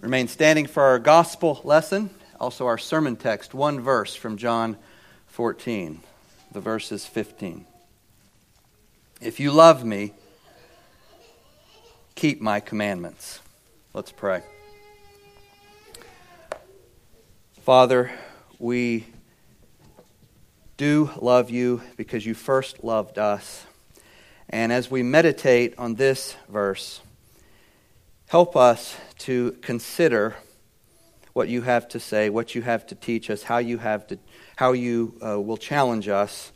Remain standing for our gospel lesson, also our sermon text, one verse from John 14. The verse is 15. If you love me, keep my commandments. Let's pray. Father, we do love you because you first loved us. And as we meditate on this verse, help us to consider what you have to say, what you have to teach us, how you, have to, how you uh, will challenge us.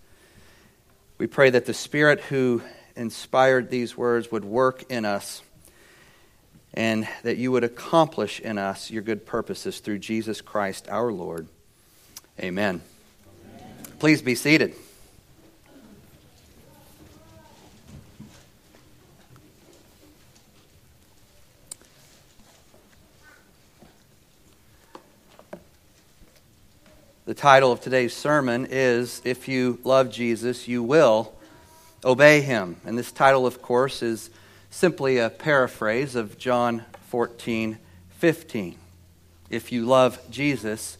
We pray that the Spirit who inspired these words would work in us and that you would accomplish in us your good purposes through Jesus Christ our Lord. Amen. Amen. Please be seated. The title of today's sermon is If You Love Jesus, You Will Obey Him. And this title, of course, is simply a paraphrase of John 14 15. If you love Jesus,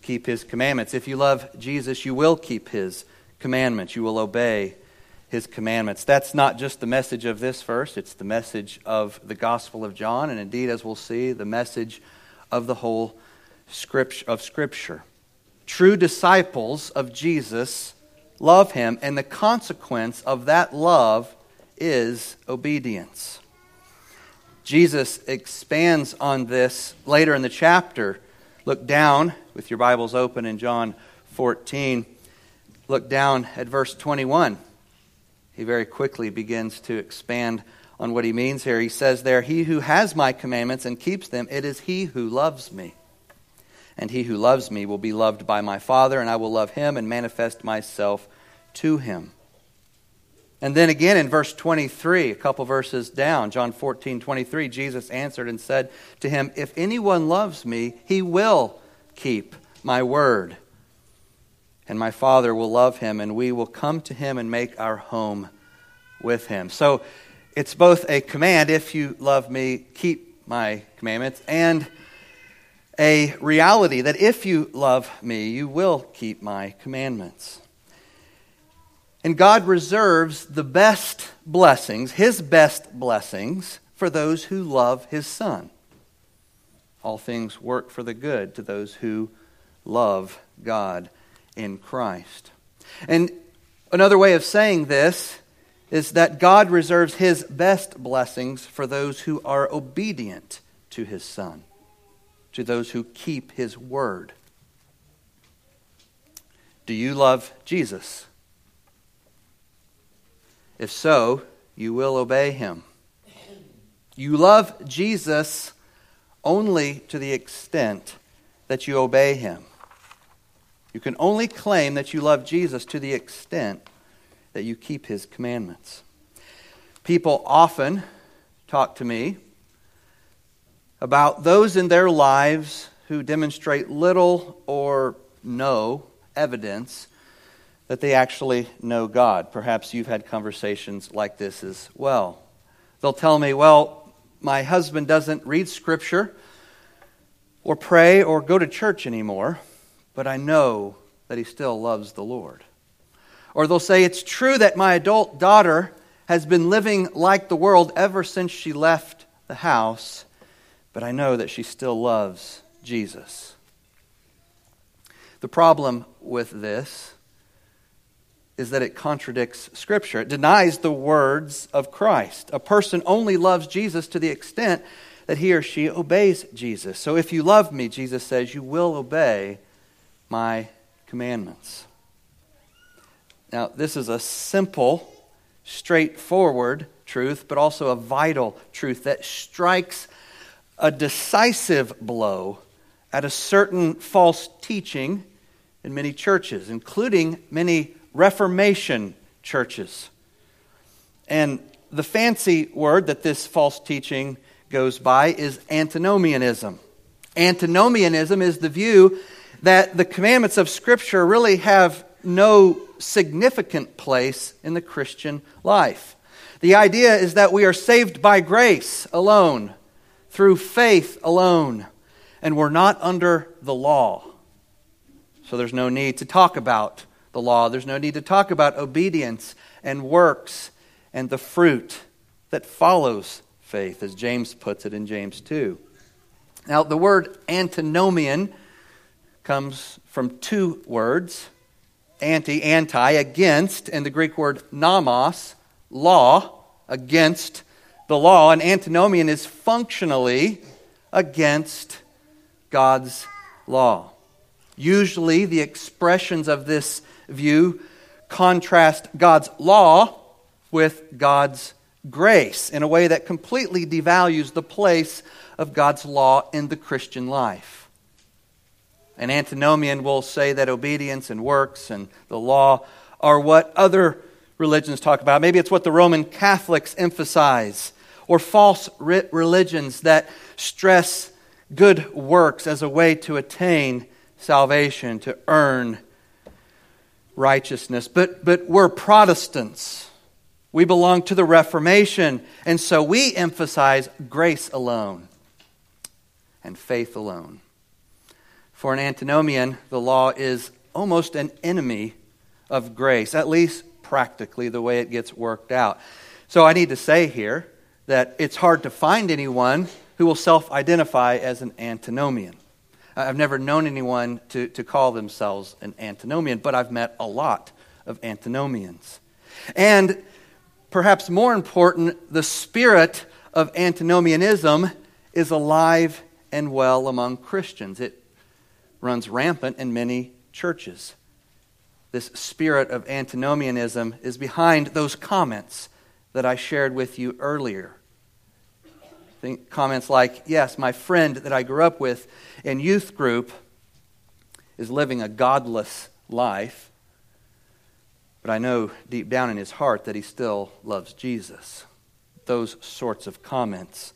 keep His commandments. If you love Jesus, you will keep His commandments. You will obey His commandments. That's not just the message of this verse, it's the message of the Gospel of John, and indeed, as we'll see, the message of the whole scripture, of Scripture. True disciples of Jesus love him, and the consequence of that love is obedience. Jesus expands on this later in the chapter. Look down with your Bibles open in John 14. Look down at verse 21. He very quickly begins to expand on what he means here. He says there, He who has my commandments and keeps them, it is he who loves me. And he who loves me will be loved by my Father, and I will love him and manifest myself to him. And then again in verse 23, a couple verses down, John 14, 23, Jesus answered and said to him, If anyone loves me, he will keep my word. And my Father will love him, and we will come to him and make our home with him. So it's both a command, if you love me, keep my commandments, and a reality that if you love me, you will keep my commandments. And God reserves the best blessings, His best blessings, for those who love His Son. All things work for the good to those who love God in Christ. And another way of saying this is that God reserves His best blessings for those who are obedient to His Son to those who keep his word. Do you love Jesus? If so, you will obey him. You love Jesus only to the extent that you obey him. You can only claim that you love Jesus to the extent that you keep his commandments. People often talk to me about those in their lives who demonstrate little or no evidence that they actually know God. Perhaps you've had conversations like this as well. They'll tell me, well, my husband doesn't read Scripture or pray or go to church anymore, but I know that he still loves the Lord. Or they'll say, it's true that my adult daughter has been living like the world ever since she left the house but I know that she still loves Jesus. The problem with this is that it contradicts Scripture. It denies the words of Christ. A person only loves Jesus to the extent that he or she obeys Jesus. So if you love me, Jesus says, you will obey my commandments. Now, this is a simple, straightforward truth, but also a vital truth that strikes a decisive blow at a certain false teaching in many churches, including many Reformation churches. And the fancy word that this false teaching goes by is antinomianism. Antinomianism is the view that the commandments of Scripture really have no significant place in the Christian life. The idea is that we are saved by grace alone through faith alone, and we're not under the law. So there's no need to talk about the law. There's no need to talk about obedience and works and the fruit that follows faith, as James puts it in James 2. Now, the word antinomian comes from two words anti, anti, against, and the Greek word nomos, law, against the law. And antinomian is functionally against God's law. Usually, the expressions of this view contrast God's law with God's grace in a way that completely devalues the place of God's law in the Christian life. An antinomian will say that obedience and works and the law are what other religions talk about. Maybe it's what the Roman Catholics emphasize, or false religions that stress good works as a way to attain salvation, to earn righteousness. But, but we're Protestants. We belong to the Reformation, and so we emphasize grace alone and faith alone. For an antinomian, the law is almost an enemy of grace, at least practically, the way it gets worked out. So I need to say here that it's hard to find anyone who will self identify as an antinomian. I've never known anyone to, to call themselves an antinomian, but I've met a lot of antinomians. And perhaps more important, the spirit of antinomianism is alive and well among Christians. It runs rampant in many churches. This spirit of antinomianism is behind those comments that I shared with you earlier. Think comments like, Yes, my friend that I grew up with in youth group is living a godless life, but I know deep down in his heart that he still loves Jesus. Those sorts of comments.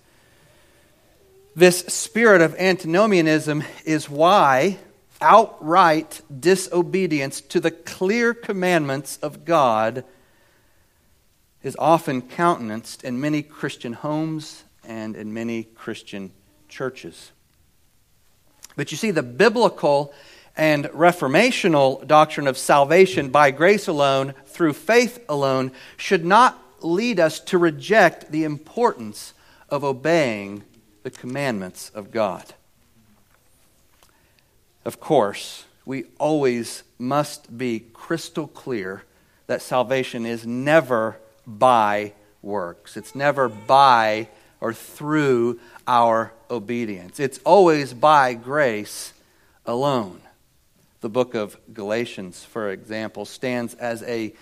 This spirit of antinomianism is why outright disobedience to the clear commandments of God is often countenanced in many Christian homes and in many Christian churches. But you see, the biblical and reformational doctrine of salvation by grace alone, through faith alone, should not lead us to reject the importance of obeying the commandments of God. Of course, we always must be crystal clear that salvation is never by works. It's never by or through our obedience. It's always by grace alone. The book of Galatians, for example, stands as a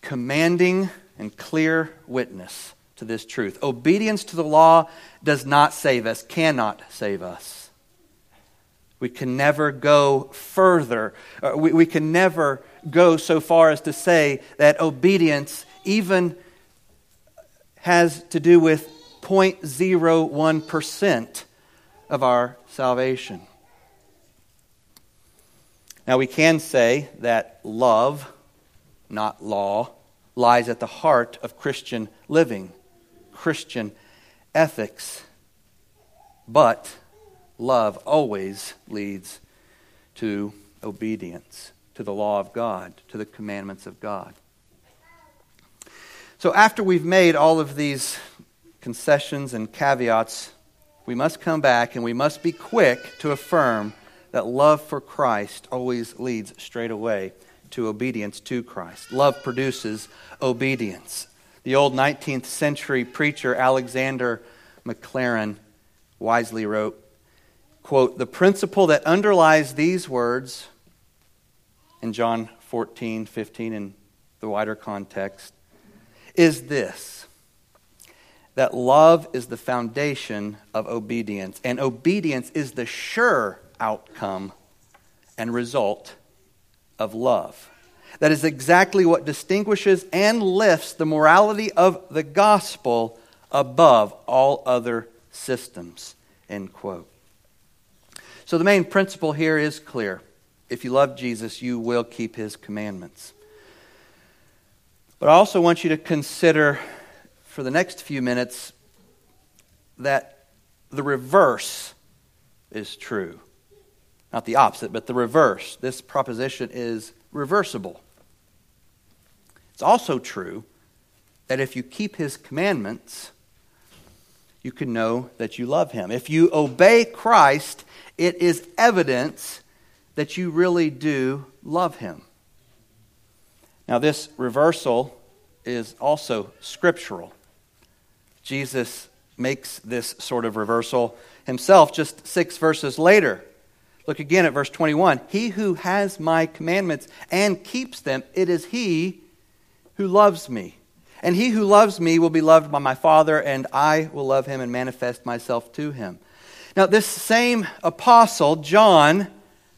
commanding and clear witness to this truth. Obedience to the law does not save us, cannot save us. We can never go further. Uh, we, we can never go so far as to say that obedience even has to do with 0.01% of our salvation. Now, we can say that love, not law, lies at the heart of Christian living, Christian ethics. But love always leads to obedience to the law of God, to the commandments of God. So, after we've made all of these concessions and caveats, we must come back and we must be quick to affirm that love for Christ always leads straight away to obedience to Christ. Love produces obedience. The old 19th century preacher Alexander Maclaren wisely wrote, quote, "The principle that underlies these words in John 14, 15 in the wider context is this that love is the foundation of obedience, and obedience is the sure outcome and result of love. That is exactly what distinguishes and lifts the morality of the gospel above all other systems. End quote. So the main principle here is clear. If you love Jesus, you will keep his commandments. But I also want you to consider for the next few minutes that the reverse is true. Not the opposite, but the reverse. This proposition is reversible. It's also true that if you keep his commandments, you can know that you love him. If you obey Christ, it is evidence that you really do love him. Now, this reversal is also scriptural. Jesus makes this sort of reversal himself just six verses later. Look again at verse 21. He who has my commandments and keeps them, it is he who loves me. And he who loves me will be loved by my Father, and I will love him and manifest myself to him. Now, this same apostle, John,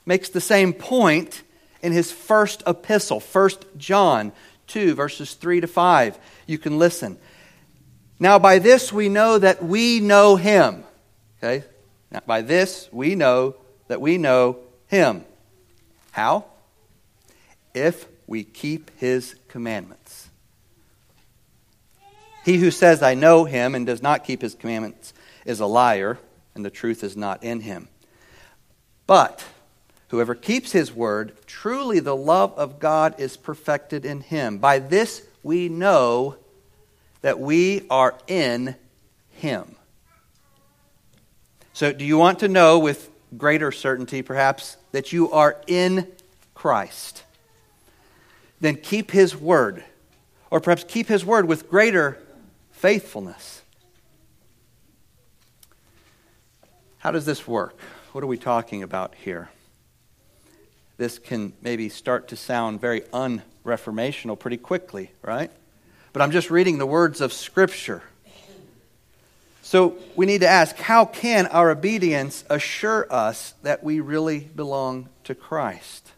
makes the same point in his first epistle, 1 John 2, verses 3 to 5. You can listen. Now, by this we know that we know him. Okay? Now, by this we know that we know him. How? If we keep his commandments. He who says, I know him, and does not keep his commandments is a liar, and the truth is not in him. But whoever keeps his word, truly the love of God is perfected in him. By this we know that we are in him. So, do you want to know with greater certainty, perhaps, that you are in Christ? Then keep his word. Or perhaps keep his word with greater faithfulness. How does this work? What are we talking about here? This can maybe start to sound very unreformational pretty quickly, right? But I'm just reading the words of Scripture. So we need to ask how can our obedience assure us that we really belong to Christ?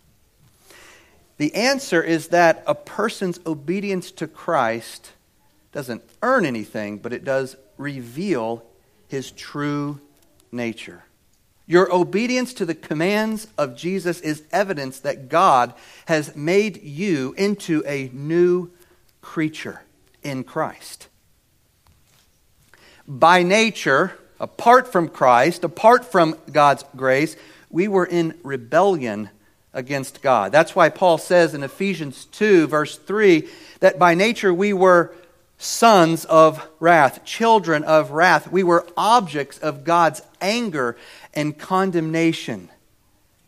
The answer is that a person's obedience to Christ doesn't earn anything, but it does reveal his true nature. Your obedience to the commands of Jesus is evidence that God has made you into a new creature in Christ. By nature, apart from Christ, apart from God's grace, we were in rebellion against God. That's why Paul says in Ephesians 2, verse 3, that by nature we were sons of wrath, children of wrath. We were objects of God's anger and condemnation,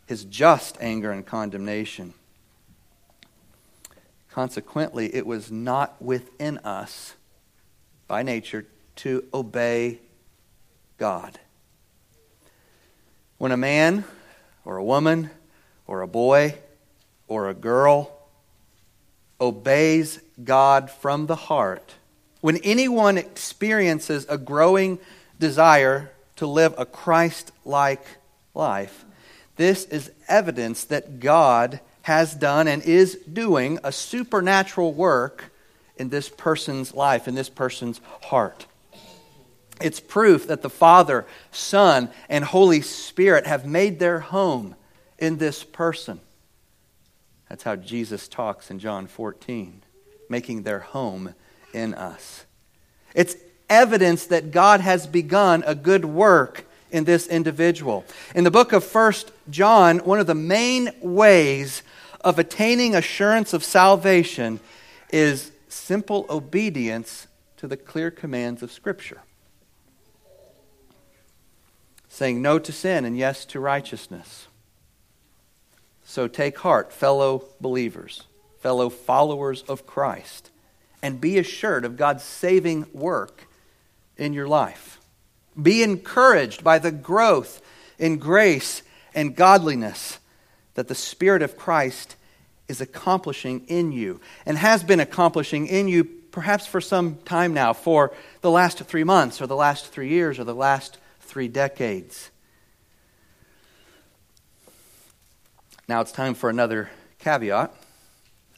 his just anger and condemnation. Consequently, it was not within us by nature to obey God. When a man or a woman or a boy or a girl obeys God from the heart, when anyone experiences a growing desire to live a Christ like life, this is evidence that God has done and is doing a supernatural work in this person's life, in this person's heart. It's proof that the Father, Son, and Holy Spirit have made their home in this person. That's how Jesus talks in John 14, making their home in us. It's evidence that God has begun a good work in this individual. In the book of First John, one of the main ways of attaining assurance of salvation is simple obedience to the clear commands of Scripture. Saying no to sin and yes to righteousness. So take heart, fellow believers, fellow followers of Christ, and be assured of God's saving work in your life. Be encouraged by the growth in grace and godliness that the Spirit of Christ is accomplishing in you and has been accomplishing in you perhaps for some time now, for the last three months or the last three years or the last three decades. Now it's time for another caveat.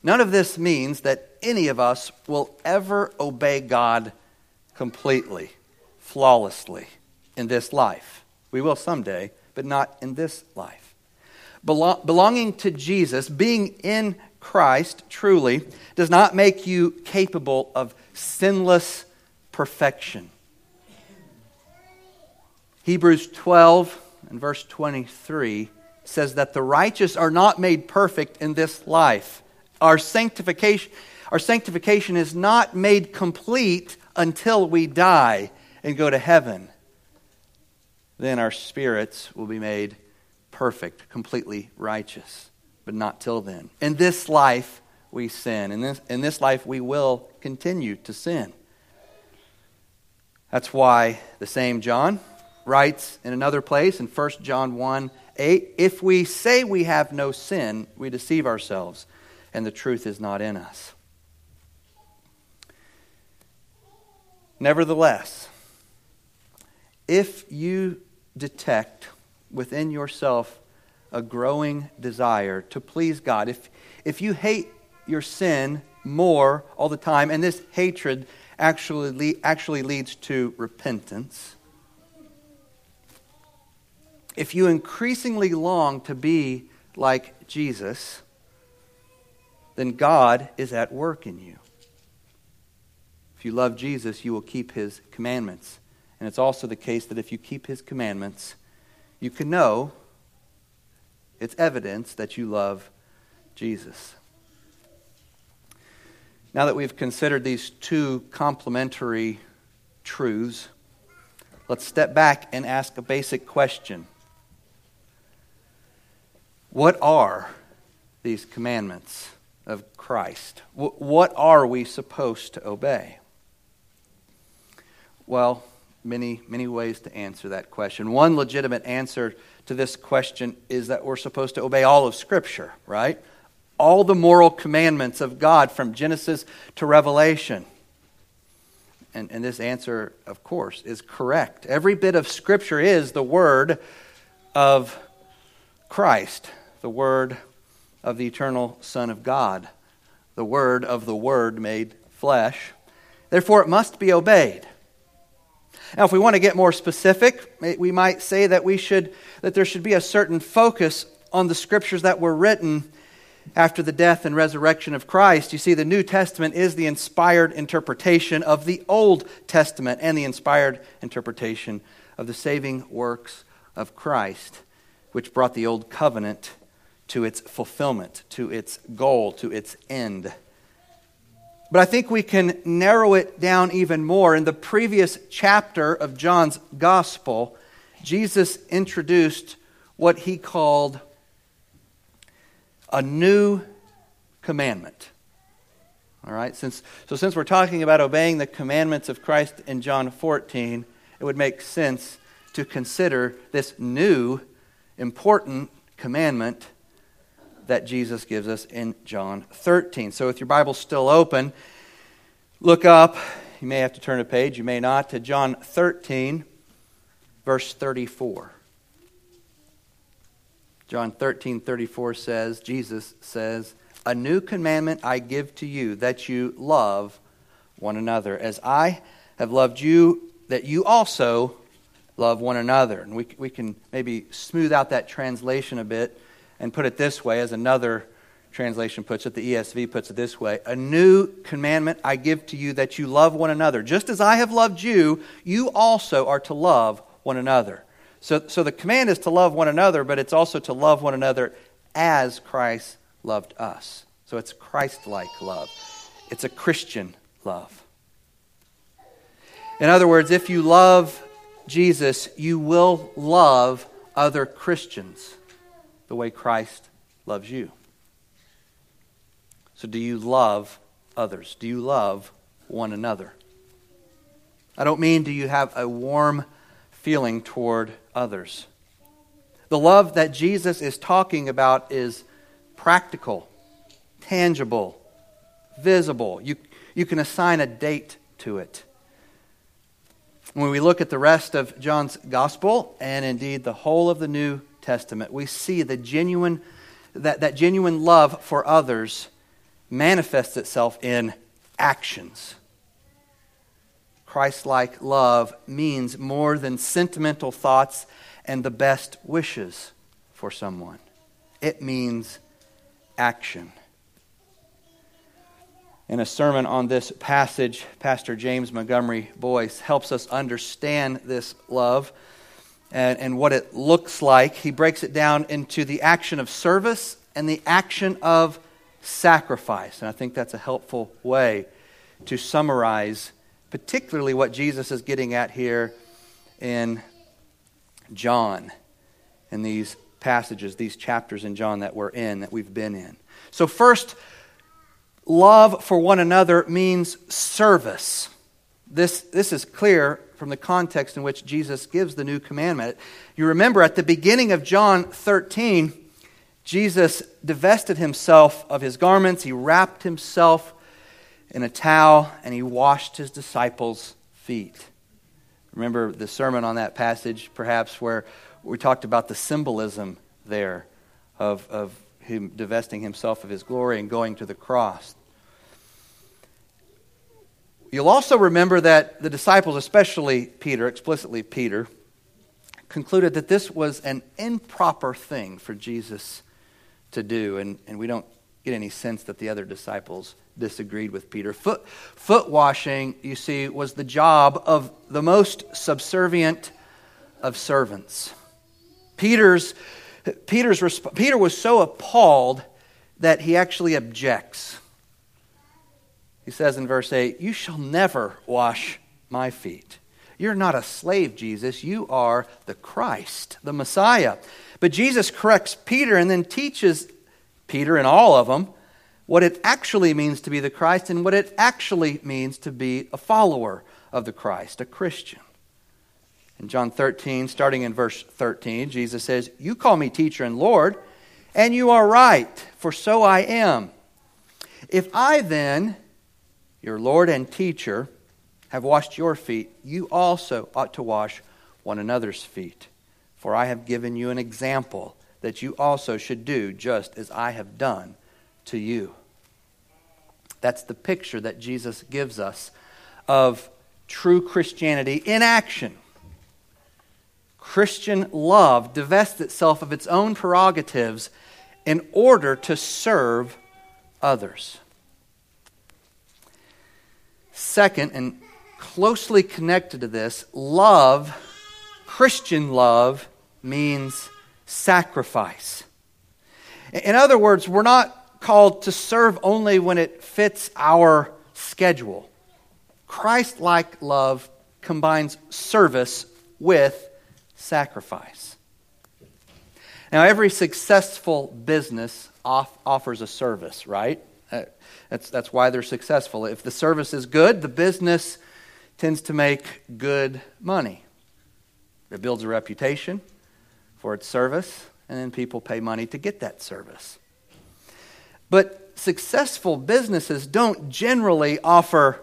None of this means that any of us will ever obey God completely, flawlessly in this life. We will someday, but not in this life belonging to Jesus, being in Christ truly, does not make you capable of sinless perfection. Hebrews 12 and verse 23 says that the righteous are not made perfect in this life. Our sanctification, our sanctification is not made complete until we die and go to heaven. Then our spirits will be made perfect, completely righteous, but not till then. In this life, we sin. In this, in this life, we will continue to sin. That's why the same John writes in another place in 1 John 1 8 If we say we have no sin, we deceive ourselves, and the truth is not in us. Nevertheless, if you detect within yourself a growing desire to please God, if, if you hate your sin more all the time, and this hatred actually, actually leads to repentance, if you increasingly long to be like Jesus, then God is at work in you. If you love Jesus, you will keep his commandments. And it's also the case that if you keep his commandments, you can know it's evidence that you love Jesus. Now that we've considered these two complementary truths, let's step back and ask a basic question What are these commandments of Christ? What are we supposed to obey? Well, many, many ways to answer that question. One legitimate answer to this question is that we're supposed to obey all of Scripture, right? all the moral commandments of God from Genesis to Revelation? And, and this answer, of course, is correct. Every bit of Scripture is the Word of Christ, the Word of the eternal Son of God, the Word of the Word made flesh. Therefore, it must be obeyed. Now, if we want to get more specific, we might say that we should that there should be a certain focus on the scriptures that were written after the death and resurrection of Christ, you see, the New Testament is the inspired interpretation of the Old Testament and the inspired interpretation of the saving works of Christ, which brought the Old Covenant to its fulfillment, to its goal, to its end. But I think we can narrow it down even more. In the previous chapter of John's Gospel, Jesus introduced what he called a new commandment. All right? Since, so, since we're talking about obeying the commandments of Christ in John 14, it would make sense to consider this new, important commandment that Jesus gives us in John 13. So, with your Bible still open, look up. You may have to turn a page, you may not, to John 13, verse 34. John 13, 34 says, Jesus says, A new commandment I give to you, that you love one another. As I have loved you, that you also love one another. And we, we can maybe smooth out that translation a bit and put it this way, as another translation puts it, the ESV puts it this way A new commandment I give to you, that you love one another. Just as I have loved you, you also are to love one another. So, so the command is to love one another, but it's also to love one another as Christ loved us. So it's Christ like love, it's a Christian love. In other words, if you love Jesus, you will love other Christians the way Christ loves you. So, do you love others? Do you love one another? I don't mean do you have a warm feeling toward others. The love that Jesus is talking about is practical, tangible, visible. You, you can assign a date to it. When we look at the rest of John's gospel, and indeed the whole of the New Testament, we see the genuine, that, that genuine love for others manifests itself in actions. Christ like love means more than sentimental thoughts and the best wishes for someone, it means action. In a sermon on this passage, Pastor James Montgomery Boice helps us understand this love and, and what it looks like. He breaks it down into the action of service and the action of sacrifice. And I think that's a helpful way to summarize, particularly what Jesus is getting at here in John, in these passages, these chapters in John that we're in, that we've been in. So, first, love for one another means service. This, this is clear from the context in which Jesus gives the new commandment. You remember at the beginning of John 13, Jesus divested himself of his garments, he wrapped himself in a towel, and he washed his disciples' feet. Remember the sermon on that passage, perhaps, where we talked about the symbolism there of, of him divesting himself of his glory and going to the cross. You'll also remember that the disciples, especially Peter, explicitly Peter, concluded that this was an improper thing for Jesus to do. And, and we don't get any sense that the other disciples disagreed with Peter. Foot, foot washing, you see, was the job of the most subservient of servants. Peter's, Peter's, Peter was so appalled that he actually objects. He says in verse 8, You shall never wash my feet. You're not a slave, Jesus. You are the Christ, the Messiah. But Jesus corrects Peter and then teaches Peter and all of them what it actually means to be the Christ and what it actually means to be a follower of the Christ, a Christian. In John 13, starting in verse 13, Jesus says, You call me teacher and Lord, and you are right, for so I am. If I then, your Lord and teacher, have washed your feet, you also ought to wash one another's feet. For I have given you an example that you also should do just as I have done to you. That's the picture that Jesus gives us of true Christianity in action. Christian love divests itself of its own prerogatives in order to serve others. Second, and closely connected to this, love, Christian love, means sacrifice. In other words, we're not called to serve only when it fits our schedule. Christ like love combines service with sacrifice. Now, every successful business off, offers a service, right? That's, that's why they're successful. If the service is good, the business tends to make good money. It builds a reputation, for its service, and then people pay money to get that service. But successful businesses don't generally offer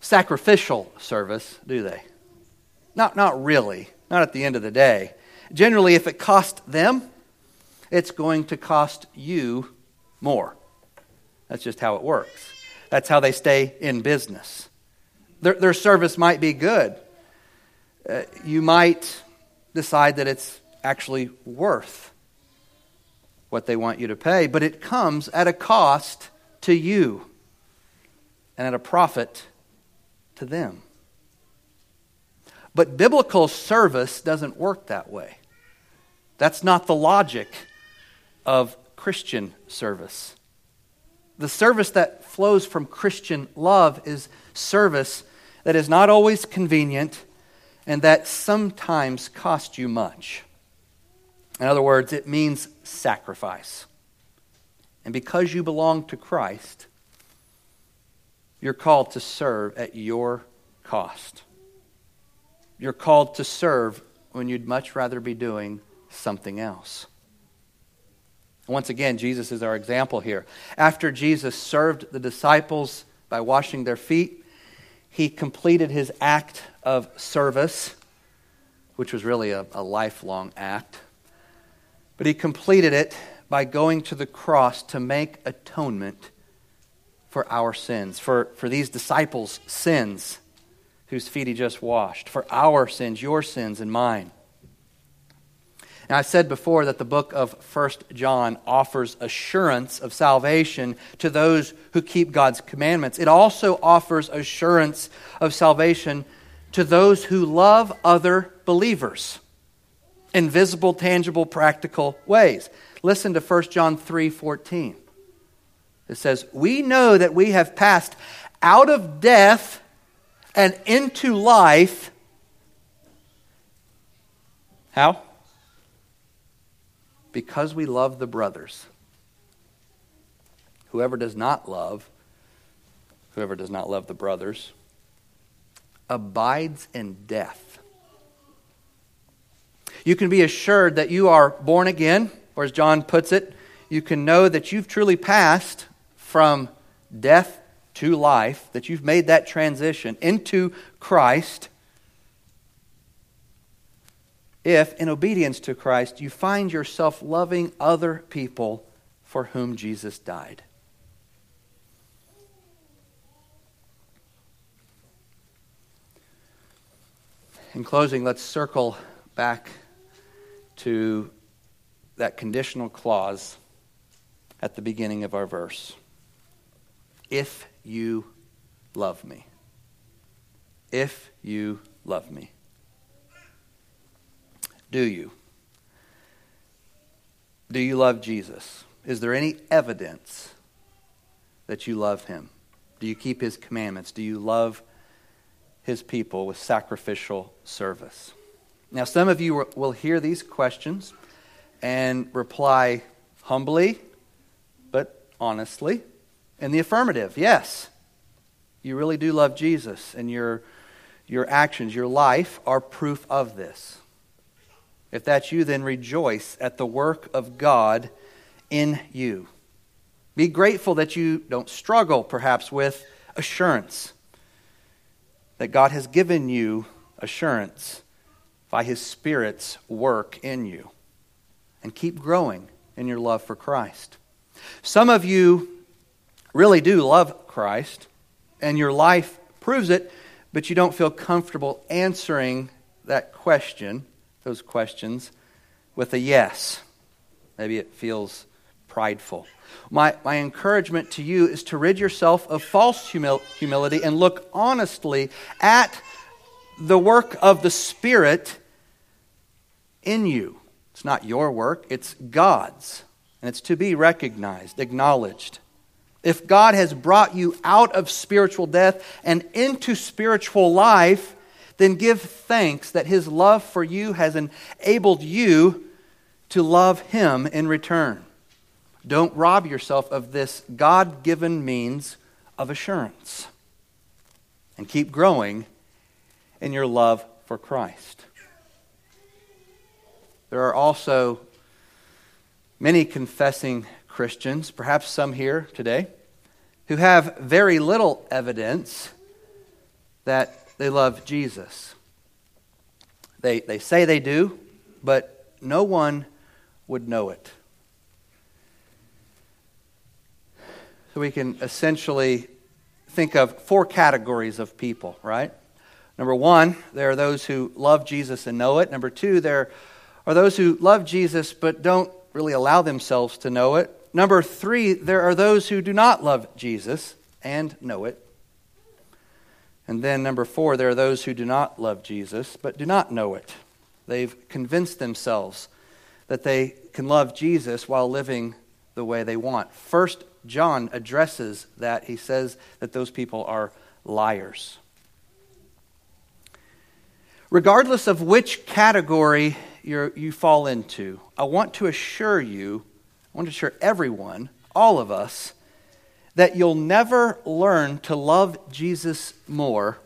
sacrificial service, do they? Not, not really, not at the end of the day. Generally, if it costs them, it's going to cost you more. That's just how it works. That's how they stay in business. Their, their service might be good. Uh, you might decide that it's actually worth what they want you to pay, but it comes at a cost to you and at a profit to them. But biblical service doesn't work that way. That's not the logic of Christian service. The service that flows from Christian love is service that is not always convenient and that sometimes costs you much. In other words, it means sacrifice. And because you belong to Christ, you're called to serve at your cost. You're called to serve when you'd much rather be doing something else. Once again, Jesus is our example here. After Jesus served the disciples by washing their feet, he completed his act of service, which was really a, a lifelong act but he completed it by going to the cross to make atonement for our sins, for, for these disciples' sins whose feet he just washed, for our sins, your sins, and mine. Now, I said before that the book of First John offers assurance of salvation to those who keep God's commandments. It also offers assurance of salvation to those who love other believers. in visible, tangible, practical ways. Listen to 1 John 3 14. It says, We know that we have passed out of death and into life. How? Because we love the brothers. Whoever does not love, whoever does not love the brothers, abides in death. You can be assured that you are born again, or as John puts it, you can know that you've truly passed from death to life, that you've made that transition into Christ. If, in obedience to Christ, you find yourself loving other people for whom Jesus died. In closing, let's circle back to that conditional clause at the beginning of our verse. If you love me. If you love me. Do you? Do you love Jesus? Is there any evidence that you love him? Do you keep his commandments? Do you love his people with sacrificial service. Now, some of you will hear these questions and reply humbly, but honestly, in the affirmative. Yes, you really do love Jesus, and your, your actions, your life are proof of this. If that's you, then rejoice at the work of God in you. Be grateful that you don't struggle, perhaps, with assurance that God has given you assurance by His Spirit's work in you. And keep growing in your love for Christ. Some of you really do love Christ, and your life proves it, but you don't feel comfortable answering that question, those questions, with a yes. Maybe it feels prideful. My, my encouragement to you is to rid yourself of false humil- humility and look honestly at the work of the Spirit in you. It's not your work, it's God's. And it's to be recognized, acknowledged. If God has brought you out of spiritual death and into spiritual life, then give thanks that His love for you has enabled you to love Him in return. Don't rob yourself of this God given means of assurance. And keep growing in your love for Christ. There are also many confessing Christians, perhaps some here today, who have very little evidence that they love Jesus. They, they say they do, but no one would know it. So we can essentially think of four categories of people, right? Number one, there are those who love Jesus and know it. Number two, there are those who love Jesus but don't really allow themselves to know it. Number three, there are those who do not love Jesus and know it. And then number four, there are those who do not love Jesus but do not know it. They've convinced themselves that they can love Jesus while living the way they want. First John addresses that. He says that those people are liars. Regardless of which category you fall into, I want to assure you, I want to assure everyone, all of us, that you'll never learn to love Jesus more.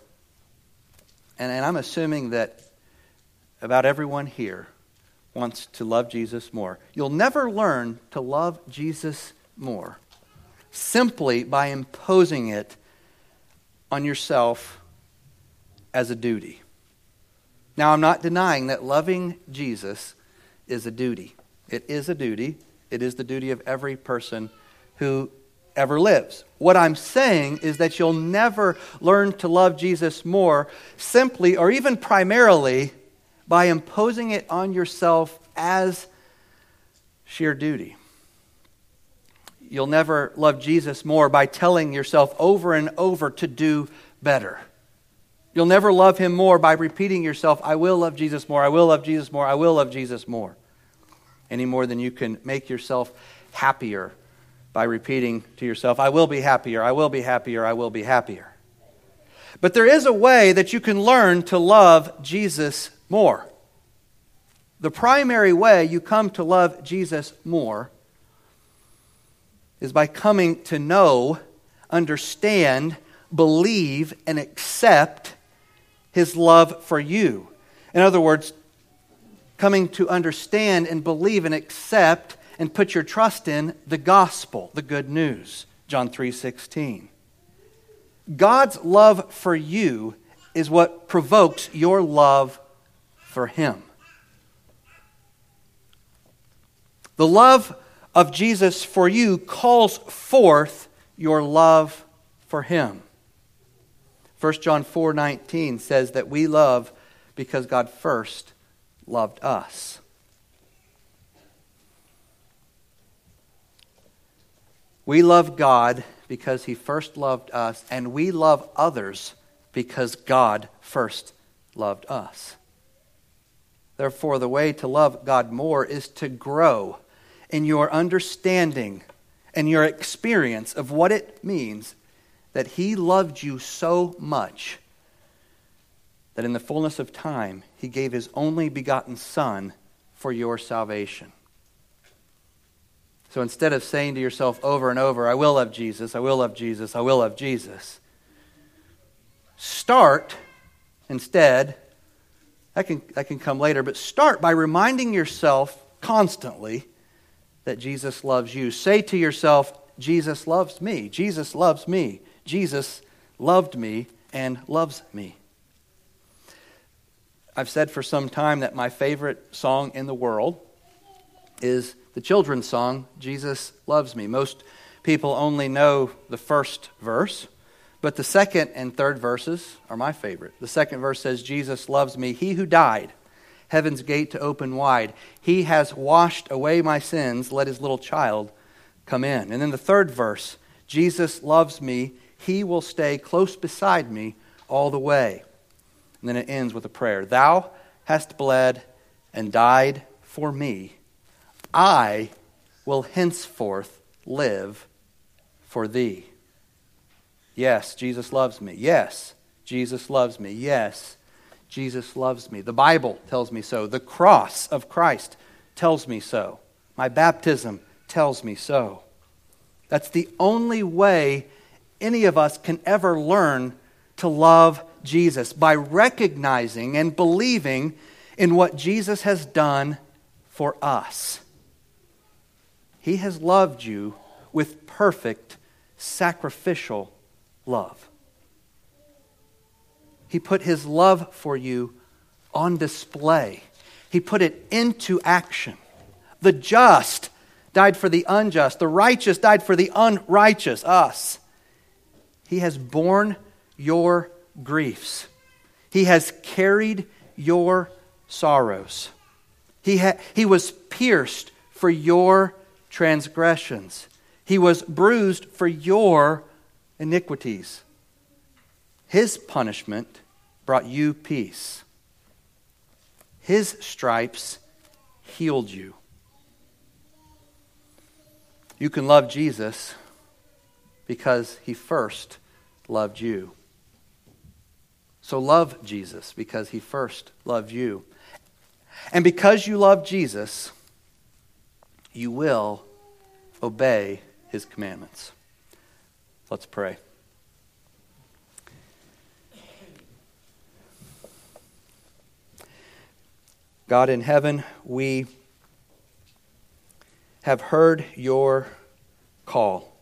And, and I'm assuming that about everyone here wants to love Jesus more. You'll never learn to love Jesus more simply by imposing it on yourself as a duty. Now, I'm not denying that loving Jesus is a duty. It is a duty. It is the duty of every person who ever lives. What I'm saying is that you'll never learn to love Jesus more simply or even primarily by imposing it on yourself as sheer duty. You'll never love Jesus more by telling yourself over and over to do better. You'll never love him more by repeating yourself, I will love Jesus more, I will love Jesus more, I will love Jesus more. Any more than you can make yourself happier by repeating to yourself, I will be happier, I will be happier, I will be happier. But there is a way that you can learn to love Jesus more. The primary way you come to love Jesus more is by coming to know, understand, believe, and accept his love for you. In other words, coming to understand and believe and accept and put your trust in the gospel, the good news. John 3:16. God's love for you is what provokes your love for him. The love of Jesus for you calls forth your love for him. 1 John 4:19 says that we love because God first loved us. We love God because he first loved us and we love others because God first loved us. Therefore, the way to love God more is to grow in your understanding and your experience of what it means that He loved you so much that in the fullness of time, He gave His only begotten Son for your salvation. So instead of saying to yourself over and over, I will love Jesus, I will love Jesus, I will love Jesus, start instead, that can, that can come later, but start by reminding yourself constantly that Jesus loves you. Say to yourself, Jesus loves me. Jesus loves me. Jesus loved me and loves me. I've said for some time that my favorite song in the world is the children's song, Jesus Loves Me. Most people only know the first verse, but the second and third verses are my favorite. The second verse says, Jesus loves me, he who died heaven's gate to open wide. He has washed away my sins. Let his little child come in. And then the third verse Jesus loves me. He will stay close beside me all the way. And then it ends with a prayer Thou hast bled and died for me. I will henceforth live for thee. Yes, Jesus loves me. Yes, Jesus loves me. Yes, Jesus loves me. The Bible tells me so. The cross of Christ tells me so. My baptism tells me so. That's the only way any of us can ever learn to love Jesus by recognizing and believing in what Jesus has done for us. He has loved you with perfect sacrificial love. He put his love for you on display, he put it into action. The just died for the unjust, the righteous died for the unrighteous, us. He has borne your griefs, he has carried your sorrows. He, ha- he was pierced for your transgressions. He was bruised for your iniquities. His punishment brought you peace. His stripes healed you. You can love Jesus because he first loved you. So love Jesus because he first loved you. And because you love Jesus, you will obey his commandments. Let's pray. God in heaven, we have heard your call.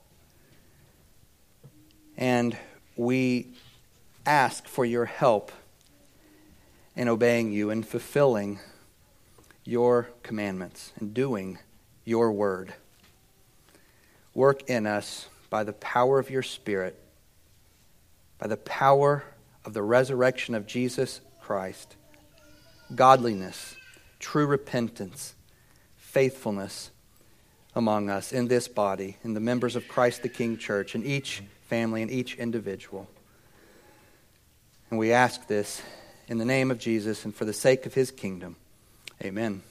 And we ask for your help in obeying you and fulfilling your commandments and doing your word. Work in us by the power of your Spirit, by the power of the resurrection of Jesus Christ godliness, true repentance, faithfulness among us in this body, in the members of Christ the King Church, in each family, in each individual. And we ask this in the name of Jesus and for the sake of his kingdom. Amen.